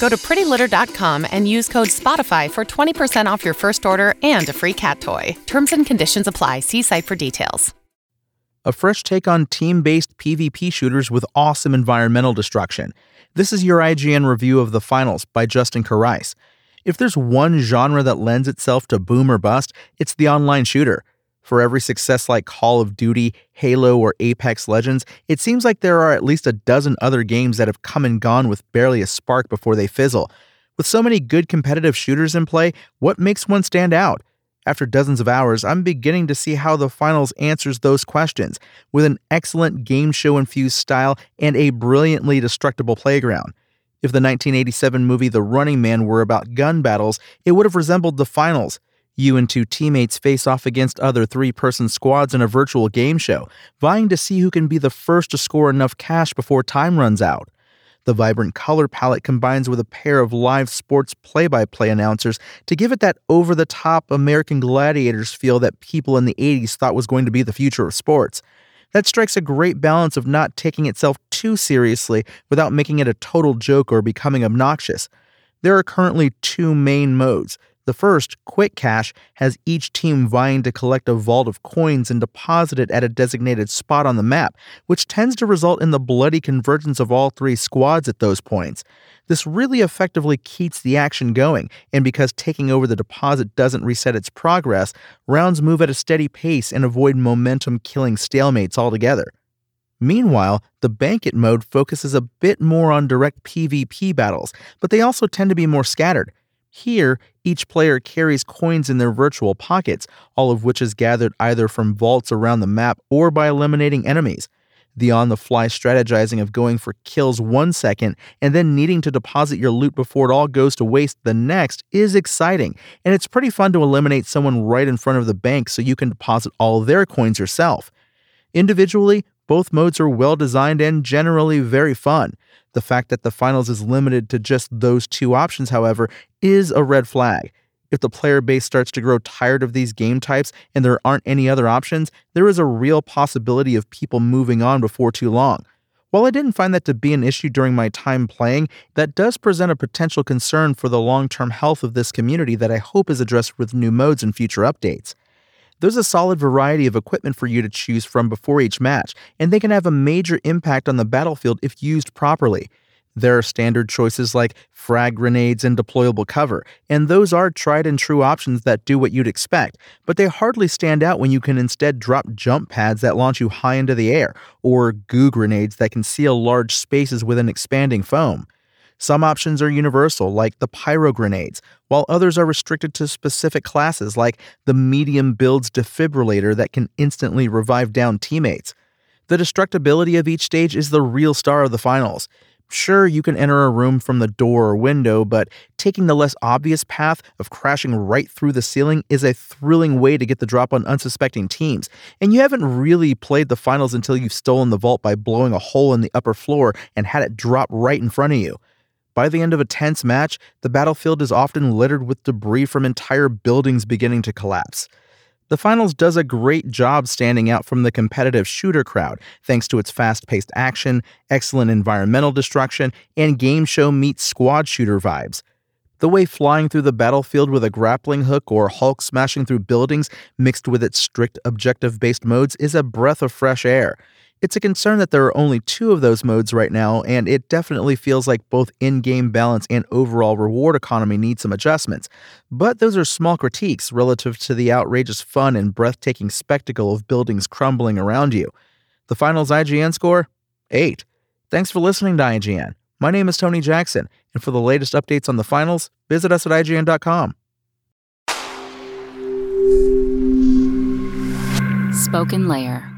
Go to prettylitter.com and use code SPOTIFY for 20% off your first order and a free cat toy. Terms and conditions apply. See site for details. A fresh take on team based PvP shooters with awesome environmental destruction. This is your IGN review of the finals by Justin Koreis. If there's one genre that lends itself to boom or bust, it's the online shooter. For every success like Call of Duty, Halo, or Apex Legends, it seems like there are at least a dozen other games that have come and gone with barely a spark before they fizzle. With so many good competitive shooters in play, what makes one stand out? After dozens of hours, I'm beginning to see how the finals answers those questions, with an excellent game show infused style and a brilliantly destructible playground. If the 1987 movie The Running Man were about gun battles, it would have resembled the finals. You and two teammates face off against other three person squads in a virtual game show, vying to see who can be the first to score enough cash before time runs out. The vibrant color palette combines with a pair of live sports play by play announcers to give it that over the top American Gladiators feel that people in the 80s thought was going to be the future of sports. That strikes a great balance of not taking itself too seriously without making it a total joke or becoming obnoxious. There are currently two main modes the first, Quick Cash, has each team vying to collect a vault of coins and deposit it at a designated spot on the map, which tends to result in the bloody convergence of all three squads at those points. This really effectively keeps the action going, and because taking over the deposit doesn't reset its progress, rounds move at a steady pace and avoid momentum killing stalemates altogether. Meanwhile, the Bank It mode focuses a bit more on direct PvP battles, but they also tend to be more scattered. Here, each player carries coins in their virtual pockets, all of which is gathered either from vaults around the map or by eliminating enemies. The on the fly strategizing of going for kills one second and then needing to deposit your loot before it all goes to waste the next is exciting, and it's pretty fun to eliminate someone right in front of the bank so you can deposit all their coins yourself. Individually, both modes are well designed and generally very fun. The fact that the finals is limited to just those two options, however, is a red flag. If the player base starts to grow tired of these game types and there aren't any other options, there is a real possibility of people moving on before too long. While I didn't find that to be an issue during my time playing, that does present a potential concern for the long term health of this community that I hope is addressed with new modes and future updates. There's a solid variety of equipment for you to choose from before each match, and they can have a major impact on the battlefield if used properly. There are standard choices like frag grenades and deployable cover, and those are tried and true options that do what you'd expect, but they hardly stand out when you can instead drop jump pads that launch you high into the air, or goo grenades that can seal large spaces with an expanding foam. Some options are universal, like the pyro grenades, while others are restricted to specific classes, like the medium builds defibrillator that can instantly revive down teammates. The destructibility of each stage is the real star of the finals. Sure, you can enter a room from the door or window, but taking the less obvious path of crashing right through the ceiling is a thrilling way to get the drop on unsuspecting teams. And you haven't really played the finals until you've stolen the vault by blowing a hole in the upper floor and had it drop right in front of you. By the end of a tense match, the battlefield is often littered with debris from entire buildings beginning to collapse. The finals does a great job standing out from the competitive shooter crowd thanks to its fast paced action, excellent environmental destruction, and game show meets squad shooter vibes. The way flying through the battlefield with a grappling hook or Hulk smashing through buildings mixed with its strict objective based modes is a breath of fresh air. It's a concern that there are only two of those modes right now, and it definitely feels like both in game balance and overall reward economy need some adjustments. But those are small critiques relative to the outrageous fun and breathtaking spectacle of buildings crumbling around you. The finals IGN score? 8. Thanks for listening to IGN. My name is Tony Jackson, and for the latest updates on the finals, visit us at IGN.com. SpokenLayer.